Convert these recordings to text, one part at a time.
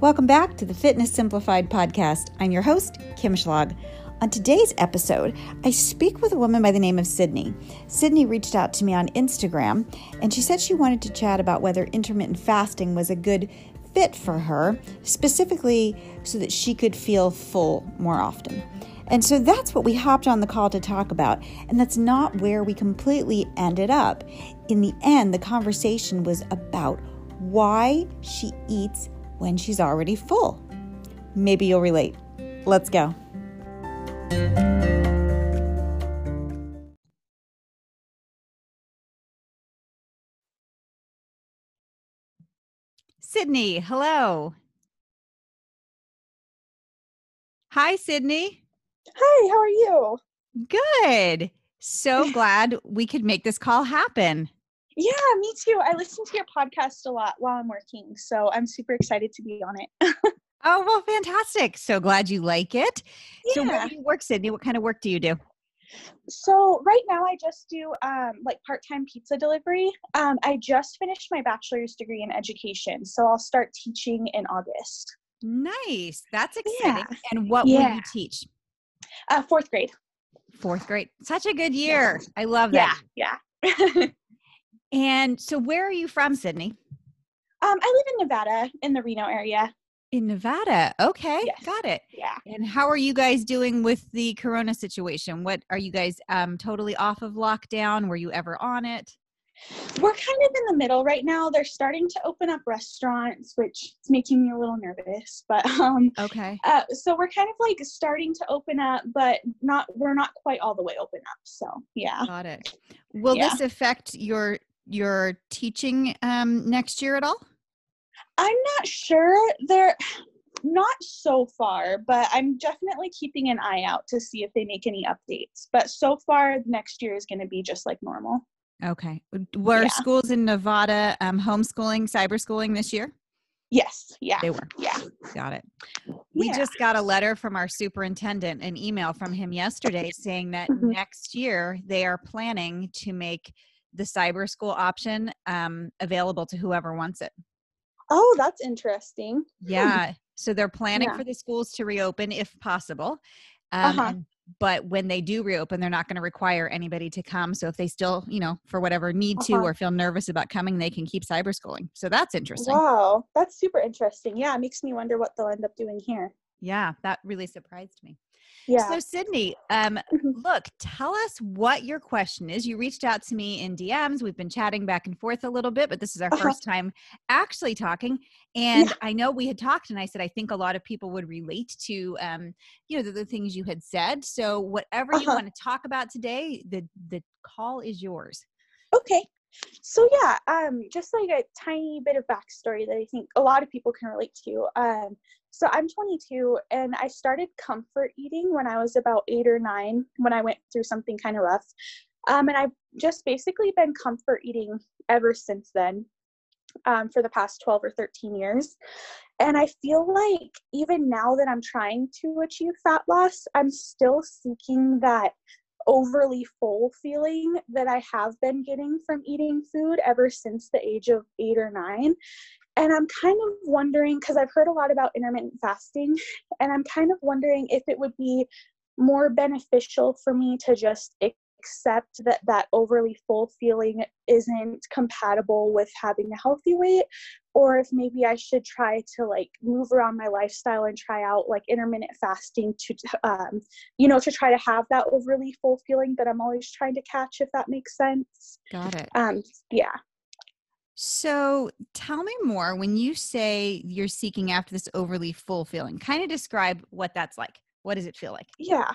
Welcome back to the Fitness Simplified podcast. I'm your host, Kim Schlag. On today's episode, I speak with a woman by the name of Sydney. Sydney reached out to me on Instagram and she said she wanted to chat about whether intermittent fasting was a good fit for her, specifically so that she could feel full more often. And so that's what we hopped on the call to talk about. And that's not where we completely ended up. In the end, the conversation was about why she eats when she's already full. Maybe you'll relate. Let's go. Sydney, hello. Hi, Sydney. Hi, how are you? Good. So glad we could make this call happen. Yeah, me too. I listen to your podcast a lot while I'm working, so I'm super excited to be on it. oh, well, fantastic. So glad you like it. Yeah. So, where do you work, Sydney? What kind of work do you do? So right now I just do um, like part-time pizza delivery. Um, I just finished my bachelor's degree in education, so I'll start teaching in August. Nice, that's exciting. Yeah. And what yeah. will you teach? Uh, fourth grade. Fourth grade, such a good year. I love that. Yeah, yeah. And so, where are you from, Sydney? Um, I live in Nevada, in the Reno area. In Nevada. Okay, yes. got it. Yeah. And how are you guys doing with the corona situation? What are you guys um, totally off of lockdown? Were you ever on it? We're kind of in the middle right now. They're starting to open up restaurants, which is making me a little nervous. But um okay. Uh, so we're kind of like starting to open up, but not we're not quite all the way open up. So yeah. Got it. Will yeah. this affect your your teaching um, next year at all? I'm not sure. They're not so far, but I'm definitely keeping an eye out to see if they make any updates. But so far, next year is going to be just like normal. Okay. Were yeah. schools in Nevada um, homeschooling, cyber schooling this year? Yes. Yeah. They were. Yeah. Got it. We yeah. just got a letter from our superintendent, an email from him yesterday saying that mm-hmm. next year they are planning to make the cyber school option um, available to whoever wants it. Oh, that's interesting. Yeah. So they're planning yeah. for the schools to reopen if possible. Um, uh-huh. but when they do reopen, they're not going to require anybody to come. So if they still, you know, for whatever need uh-huh. to or feel nervous about coming, they can keep cyber schooling. So that's interesting. Wow. That's super interesting. Yeah. It makes me wonder what they'll end up doing here. Yeah. That really surprised me. Yeah. So, Sydney, um, mm-hmm. look, tell us what your question is. You reached out to me in DMs. We've been chatting back and forth a little bit, but this is our uh-huh. first time actually talking. And yeah. I know we had talked, and I said I think a lot of people would relate to, um, you know, the, the, things you had said. So, whatever uh-huh. you want to talk about today, the the call is yours. Okay. So yeah, um, just like a tiny bit of backstory that I think a lot of people can relate to. Um, so I'm 22 and I started comfort eating when I was about eight or nine when I went through something kind of rough. Um, and I've just basically been comfort eating ever since then um, for the past 12 or 13 years. And I feel like even now that I'm trying to achieve fat loss, I'm still seeking that overly full feeling that I have been getting from eating food ever since the age of eight or nine. And I'm kind of wondering because I've heard a lot about intermittent fasting, and I'm kind of wondering if it would be more beneficial for me to just accept that that overly full feeling isn't compatible with having a healthy weight or if maybe i should try to like move around my lifestyle and try out like intermittent fasting to um, you know to try to have that overly full feeling that i'm always trying to catch if that makes sense got it um yeah so tell me more when you say you're seeking after this overly full feeling. Kind of describe what that's like. What does it feel like? Yeah.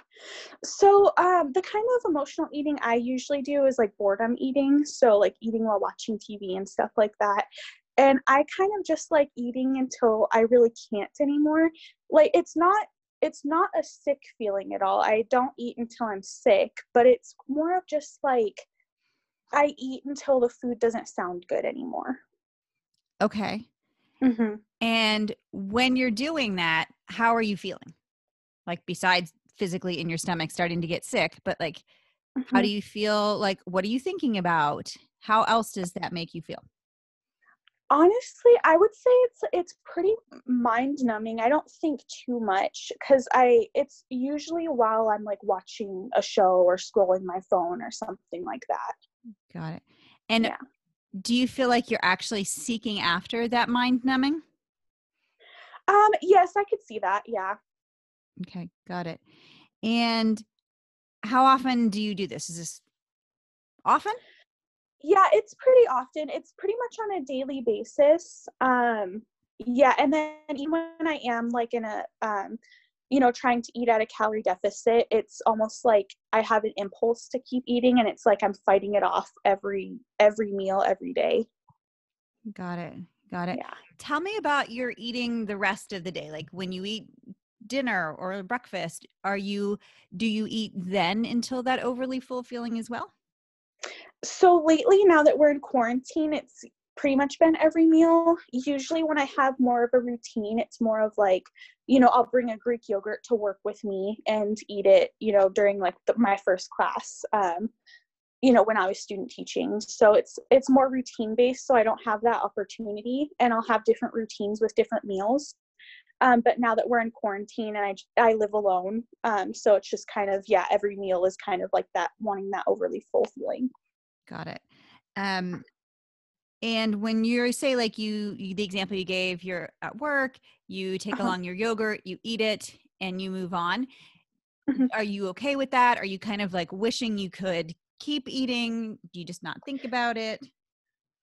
So um, the kind of emotional eating I usually do is like boredom eating. So like eating while watching TV and stuff like that. And I kind of just like eating until I really can't anymore. Like it's not it's not a sick feeling at all. I don't eat until I'm sick, but it's more of just like I eat until the food doesn't sound good anymore. Okay. Mm-hmm. And when you're doing that, how are you feeling? Like, besides physically in your stomach starting to get sick, but like, mm-hmm. how do mm-hmm. you feel? Like, what are you thinking about? How else does that make you feel? honestly i would say it's it's pretty mind numbing i don't think too much because i it's usually while i'm like watching a show or scrolling my phone or something like that got it and yeah. do you feel like you're actually seeking after that mind numbing um yes i could see that yeah okay got it. And how often do you do this? Is this often? Yeah it's pretty often. It's pretty much on a daily basis um yeah and then even when i am like in a um you know trying to eat at a calorie deficit it's almost like i have an impulse to keep eating and it's like i'm fighting it off every every meal every day. Got it got it. Yeah. Tell me about your eating the rest of the day like when you eat dinner or breakfast are you do you eat then until that overly full feeling as well so lately, now that we're in quarantine, it's pretty much been every meal. Usually, when I have more of a routine, it's more of like, you know, I'll bring a Greek yogurt to work with me and eat it, you know, during like the, my first class. Um, you know when i was student teaching so it's it's more routine based so i don't have that opportunity and i'll have different routines with different meals um, but now that we're in quarantine and I, I live alone um, so it's just kind of yeah every meal is kind of like that wanting that overly full feeling Got it. Um, and when you say like you, you, the example you gave, you're at work, you take uh-huh. along your yogurt, you eat it, and you move on. Mm-hmm. Are you okay with that? Are you kind of like wishing you could keep eating? Do you just not think about it?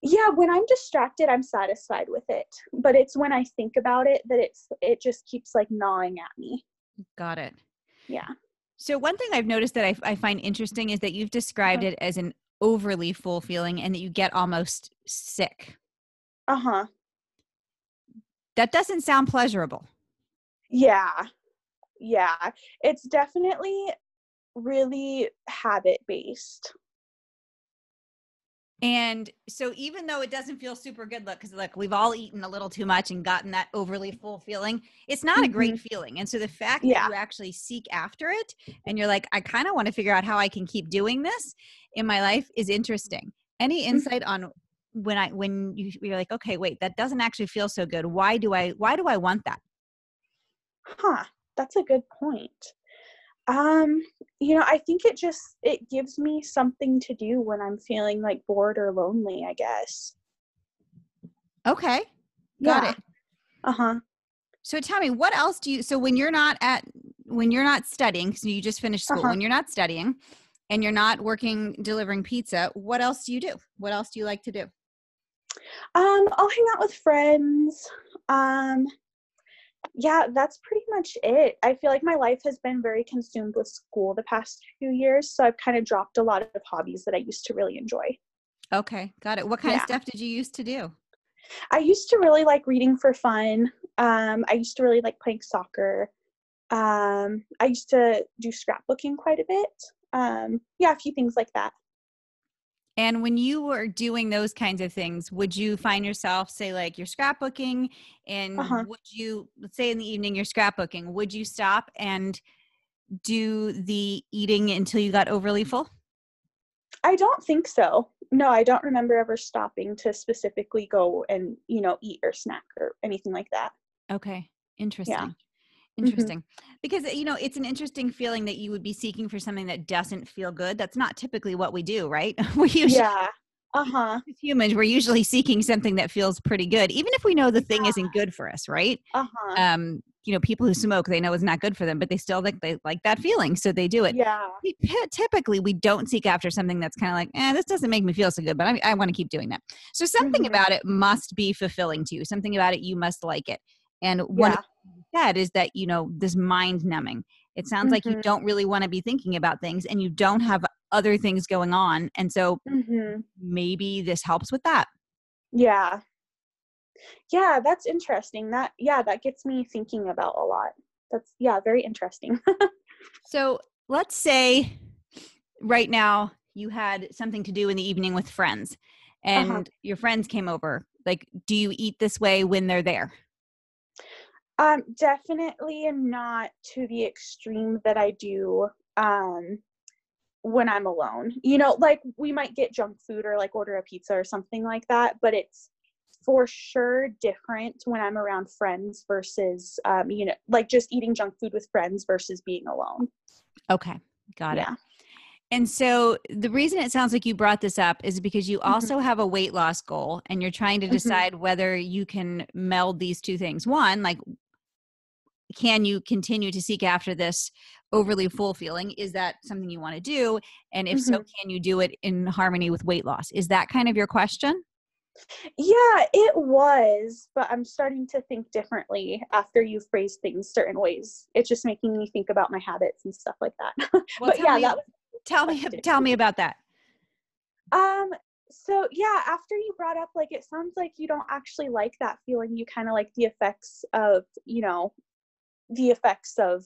Yeah, when I'm distracted, I'm satisfied with it. But it's when I think about it that it's it just keeps like gnawing at me. Got it. Yeah. So one thing I've noticed that I, I find interesting is that you've described uh-huh. it as an overly full feeling and that you get almost sick. Uh huh. That doesn't sound pleasurable. Yeah. Yeah. It's definitely really habit based. And so even though it doesn't feel super good, look, because look, we've all eaten a little too much and gotten that overly full feeling. It's not mm-hmm. a great mm-hmm. feeling. And so the fact yeah. that you actually seek after it and you're like, I kind of want to figure out how I can keep doing this in my life is interesting. Any mm-hmm. insight on when I when you, you're like, okay, wait, that doesn't actually feel so good. Why do I why do I want that? Huh. That's a good point. Um, you know, I think it just it gives me something to do when I'm feeling like bored or lonely, I guess. Okay. Got yeah. it. Uh-huh. So tell me, what else do you so when you're not at when you're not studying, so you just finished school, uh-huh. when you're not studying and you're not working delivering pizza, what else do you do? What else do you like to do? Um, I'll hang out with friends. Um, yeah, that's pretty much it. I feel like my life has been very consumed with school the past few years, so I've kind of dropped a lot of hobbies that I used to really enjoy. Okay, got it. What kind yeah. of stuff did you used to do? I used to really like reading for fun. Um, I used to really like playing soccer. Um, I used to do scrapbooking quite a bit. Um, yeah, a few things like that. And when you were doing those kinds of things, would you find yourself, say, like you're scrapbooking, and uh-huh. would you, let's say in the evening you're scrapbooking, would you stop and do the eating until you got overly full? I don't think so. No, I don't remember ever stopping to specifically go and, you know, eat or snack or anything like that. Okay. Interesting. Yeah. Mm-hmm. Interesting. Mm-hmm. Because, you know, it's an interesting feeling that you would be seeking for something that doesn't feel good. That's not typically what we do, right? we usually, yeah. Uh-huh. humans, we're usually seeking something that feels pretty good, even if we know the thing yeah. isn't good for us, right? Uh-huh. Um, you know, people who smoke, they know it's not good for them, but they still like they like that feeling, so they do it. Yeah. We, typically, we don't seek after something that's kind of like, eh, this doesn't make me feel so good, but I, I want to keep doing that. So something mm-hmm. about it must be fulfilling to you. Something about it, you must like it. And one yeah said is that you know this mind numbing it sounds mm-hmm. like you mm-hmm. don't really want to be thinking about things and you don't have other things going on and so mm-hmm. maybe this helps with that yeah yeah that's interesting that yeah that gets me thinking about a lot that's yeah very interesting so let's say right now you had something to do in the evening with friends uh-huh. and uh-huh. your friends came over like do you eat this way when they're there um, definitely not to the extreme that I do um when I'm alone. You know, like we might get junk food or like order a pizza or something like that, but it's for sure different when I'm around friends versus, um, you know, like just eating junk food with friends versus being alone. Okay, got yeah. it. And so the reason it sounds like you brought this up is because you mm-hmm. also have a weight loss goal and you're trying to mm-hmm. decide mm-hmm. whether you can meld these two things. One, like can you continue to seek after this overly full feeling? Is that something you want to do? And if mm-hmm. so, can you do it in harmony with weight loss? Is that kind of your question? Yeah, it was, but I'm starting to think differently after you phrase things certain ways. It's just making me think about my habits and stuff like that. Well, but yeah, me, that was tell me tell me about that. Um so yeah, after you brought up like it sounds like you don't actually like that feeling. You kind of like the effects of, you know, the effects of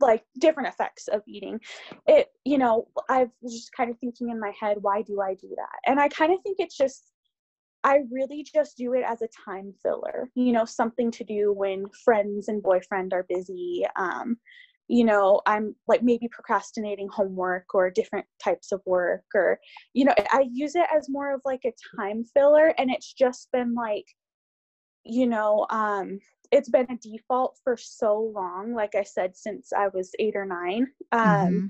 like different effects of eating. It you know i was just kind of thinking in my head why do i do that? And i kind of think it's just i really just do it as a time filler you know something to do when friends and boyfriend are busy um you know i'm like maybe procrastinating homework or different types of work or you know i use it as more of like a time filler and it's just been like you know um it's been a default for so long like i said since i was eight or nine um, mm-hmm.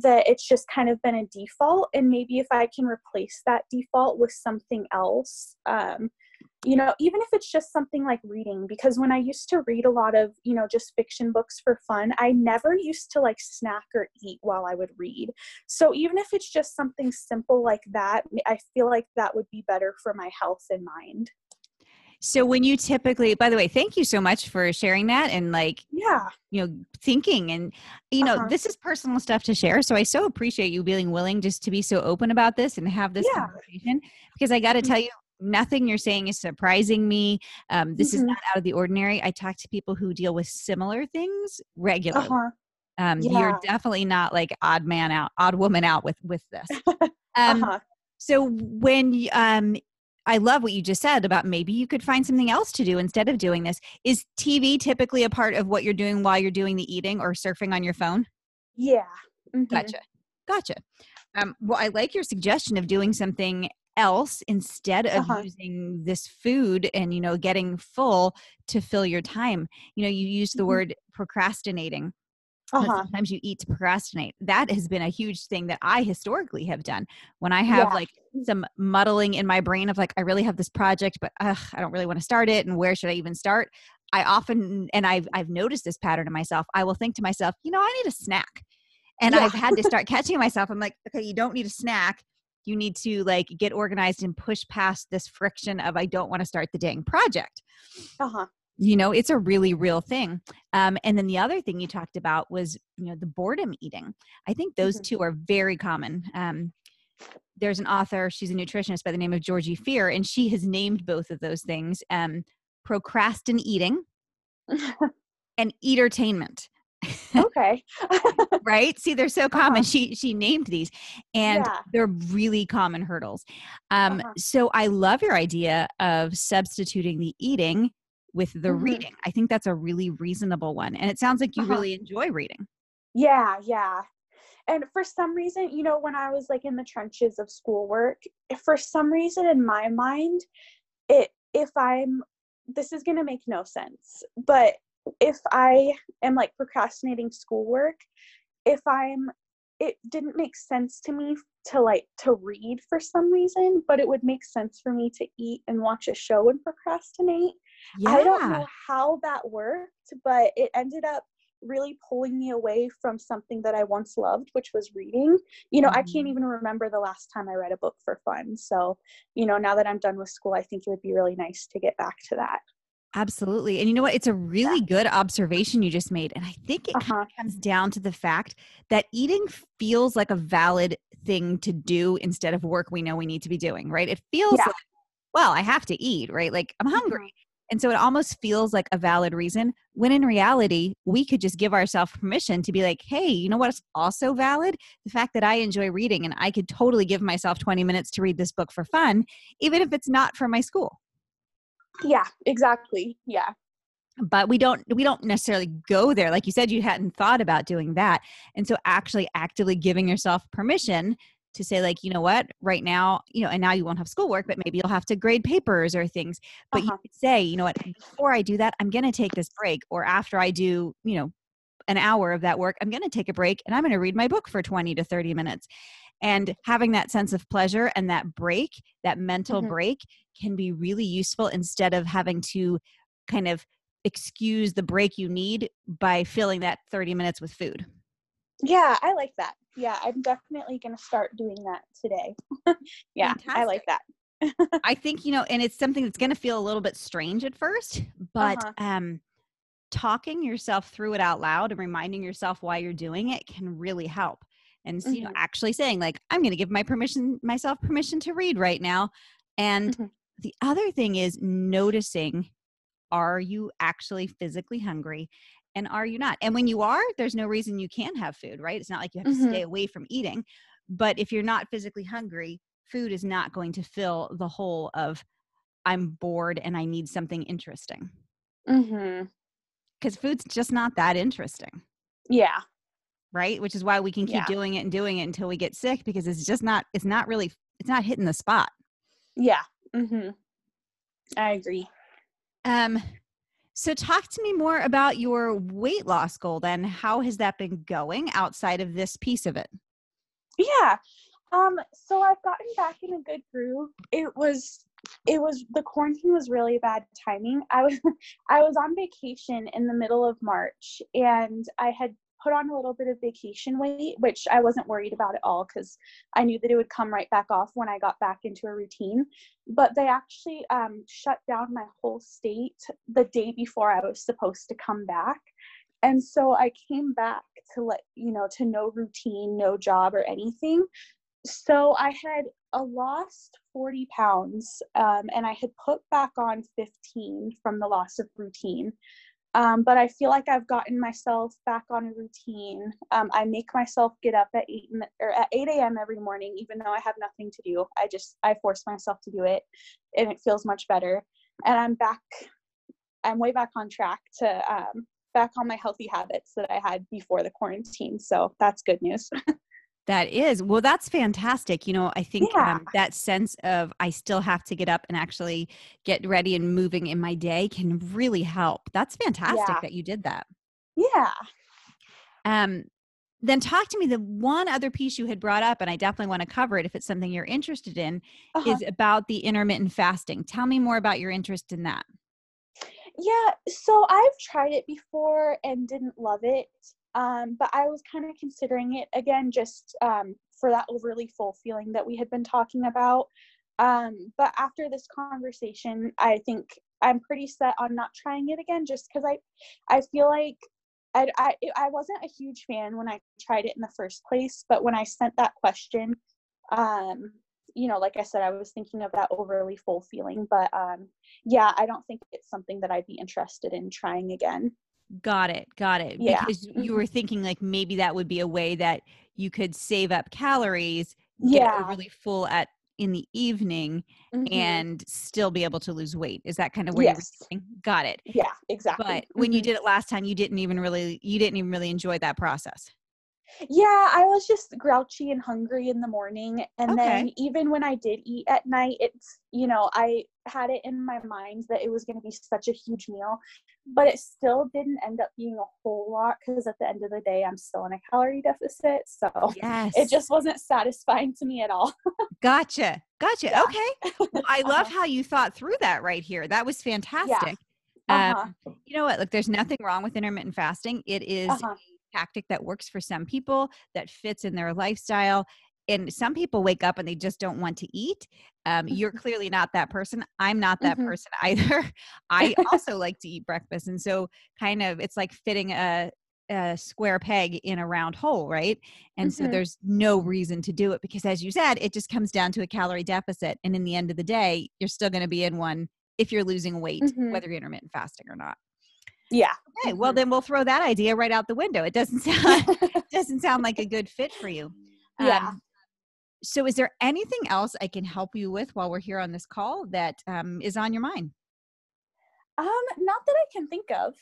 that it's just kind of been a default and maybe if i can replace that default with something else um, you know even if it's just something like reading because when i used to read a lot of you know just fiction books for fun i never used to like snack or eat while i would read so even if it's just something simple like that i feel like that would be better for my health and mind so when you typically, by the way, thank you so much for sharing that and like, yeah, you know, thinking and, you know, uh-huh. this is personal stuff to share. So I so appreciate you being willing just to be so open about this and have this yeah. conversation because I got to mm-hmm. tell you, nothing you're saying is surprising me. Um, this mm-hmm. is not out of the ordinary. I talk to people who deal with similar things regularly. Uh-huh. Um, yeah. You're definitely not like odd man out, odd woman out with with this. Um, uh-huh. So when um, I love what you just said about maybe you could find something else to do instead of doing this. Is TV typically a part of what you're doing while you're doing the eating or surfing on your phone? Yeah. Mm-hmm. Gotcha. Gotcha. Um, well, I like your suggestion of doing something else instead of uh-huh. using this food and you know getting full to fill your time you know you use the mm-hmm. word procrastinating uh-huh. sometimes you eat to procrastinate that has been a huge thing that i historically have done when i have yeah. like some muddling in my brain of like i really have this project but ugh, i don't really want to start it and where should i even start? I often and i've i've noticed this pattern in myself i will think to myself you know i need a snack. And yeah. i've had to start catching myself i'm like okay you don't need a snack. You need to like get organized and push past this friction of i don't want to start the dang project. Uh-huh. You know it's a really real thing. Um, and then the other thing you talked about was you know the boredom eating. I think those mm-hmm. two are very common. Um, there's an author she's a nutritionist by the name of georgie fear and she has named both of those things um, procrastineating and entertainment okay right see they're so common uh-huh. she she named these and yeah. they're really common hurdles um uh-huh. so i love your idea of substituting the eating with the mm-hmm. reading. I think that's a really reasonable one. And it sounds like you uh-huh. really enjoy reading. Yeah, yeah. And for some reason, you know, when I was like in the trenches of schoolwork, for some reason in my mind, it if I'm this is going to make no sense, but if I am like procrastinating schoolwork, if I'm it didn't make sense to me to like to read for some reason, but it would make sense for me to eat and watch a show and procrastinate. Yeah. I don't know how that worked, but it ended up really pulling me away from something that I once loved, which was reading. You know, mm-hmm. I can't mm-hmm. even remember the last time I read a book for fun. So, you know, now that I'm done with school, I think it would be really nice to get back to that. Absolutely. And you know what? It's a really good observation you just made. And I think it uh-huh. kind of comes down to the fact that eating feels like a valid thing to do instead of work we know we need to be doing, right? It feels yeah. like, well, I have to eat, right? Like I'm hungry. And so it almost feels like a valid reason when in reality, we could just give ourselves permission to be like, hey, you know what's also valid? The fact that I enjoy reading and I could totally give myself 20 minutes to read this book for fun, even if it's not for my school. Yeah exactly yeah. But we don't we don't necessarily go there like you said you hadn't thought about doing that. And so actually actively giving yourself permission to say like you know what? Right now you know and now you won't have schoolwork but maybe you'll have to grade papers or things. But uh-huh. you could say you know what? Before i do that i'm going to take this break or after i do you know an hour of that work i'm going to take a break and i'm going to read my book for 20 to 30 minutes. And having that sense of pleasure and that break that mental mm-hmm. break can be really useful instead of having to kind of excuse the break you need by filling that 30 minutes with food. Yeah i like that yeah i'm definitely going to start doing that today yeah Fantastic. i like that i think you know and it's something that's going to feel a little bit strange at first but uh-huh. um talking yourself through it out loud and reminding yourself why you're doing it can really help and mm-hmm. you know mm-hmm. actually saying like i'm going to give my permission myself permission to read right now and mm-hmm. the other thing is noticing are you actually physically hungry and are you not and when you are there's no reason you can't have food right it's not like you have mm-hmm. to stay away from eating but if you're not physically hungry food is not going to fill the hole of i'm bored and i need something interesting mm-hmm because food's just not that interesting. Yeah. Right. Which is why we can keep yeah. doing it and doing it until we get sick because it's just not, it's not really, it's not hitting the spot. Yeah. Mm-hmm. I agree. Um, so talk to me more about your weight loss goal then. How has that been going outside of this piece of it? Yeah. Um, so I've gotten back in a good groove. It was it was the quarantine was really bad timing. I was I was on vacation in the middle of March and I had put on a little bit of vacation weight, which I wasn't worried about at all because I knew that it would come right back off when I got back into a routine. But they actually um, shut down my whole state the day before I was supposed to come back. And so I came back to let, you know, to no routine, no job or anything. So I had a lost 40 pounds um, and I had put back on 15 from the loss of routine. Um, but I feel like I've gotten myself back on a routine. Um, I make myself get up at eight or at 8 a.m. every morning, even though I have nothing to do. I just I force myself to do it, and it feels much better. And I'm back. I'm way back on track to um, back on my healthy habits that I had before the quarantine. So that's good news. That is. Well, that's fantastic. You know, I think yeah. um, that sense of I still have to get up and actually get ready and moving in my day can really help. That's fantastic yeah. that you did that. Yeah. Um then talk to me the one other piece you had brought up and I definitely want to cover it if it's something you're interested in uh-huh. is about the intermittent fasting. Tell me more about your interest in that. Yeah, so I've tried it before and didn't love it. Um, but I was kind of considering it again just um, for that overly full feeling that we had been talking about. Um, but after this conversation, I think I'm pretty set on not trying it again just because I, I feel like I, I, I wasn't a huge fan when I tried it in the first place. But when I sent that question, um, you know, like I said, I was thinking of that overly full feeling. But um, yeah, I don't think it's something that I'd be interested in trying again. Got it. Got it. Yeah. Because you mm-hmm. were thinking like maybe that would be a way that you could save up calories, yeah. really full at in the evening mm-hmm. and still be able to lose weight. Is that kind of where yes. you're thinking? Got it. Yeah, exactly. But mm-hmm. when you did it last time, you didn't even really you didn't even really enjoy that process. Yeah, I was just grouchy and hungry in the morning. And okay. then even when I did eat at night, it's, you know, I had it in my mind that it was going to be such a huge meal, but it still didn't end up being a whole lot because at the end of the day, I'm still in a calorie deficit. So yes. it just wasn't satisfying to me at all. gotcha. Gotcha. Yeah. Okay. Well, I love uh-huh. how you thought through that right here. That was fantastic. Yeah. Uh-huh. Um, you know what? Look, there's nothing wrong with intermittent fasting. It is uh-huh tactic that works for some people that fits in their lifestyle and some people wake up and they just don't want to eat um, you're clearly not that person i'm not that mm-hmm. person either i also like to eat breakfast and so kind of it's like fitting a, a square peg in a round hole right and mm-hmm. so there's no reason to do it because as you said it just comes down to a calorie deficit and in the end of the day you're still going to be in one if you're losing weight mm-hmm. whether you're intermittent fasting or not yeah. Okay. Well, mm-hmm. then we'll throw that idea right out the window. It doesn't sound doesn't sound like a good fit for you. Yeah. So, is there anything else I can help you with while we're here on this call that um, is on your mind? Um, not that I can think of.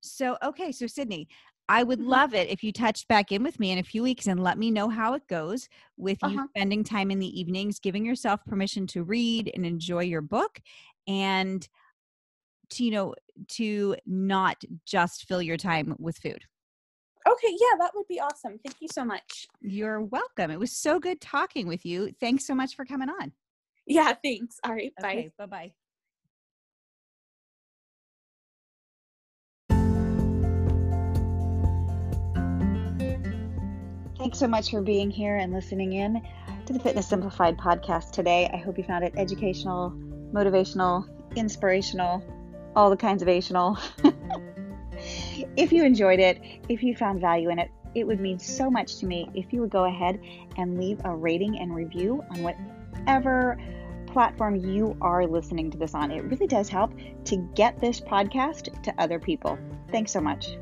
So, okay. So, Sydney, I would mm-hmm. love it if you touched back in with me in a few weeks and let me know how it goes with uh-huh. you spending time in the evenings, giving yourself permission to read and enjoy your book and to, you know, to not just fill your time with food. Okay, yeah, that would be awesome. Thank you so much. You're welcome. It was so good talking with you. Thanks so much for coming on. Yeah, thanks. All right, bye. Okay, bye bye. Thanks so much for being here and listening in to the Fitness Simplified podcast today. I hope you found it educational, motivational, inspirational, all the kinds of ational. if you enjoyed it, if you found value in it, it would mean so much to me if you would go ahead and leave a rating and review on whatever platform you are listening to this on. It really does help to get this podcast to other people. Thanks so much.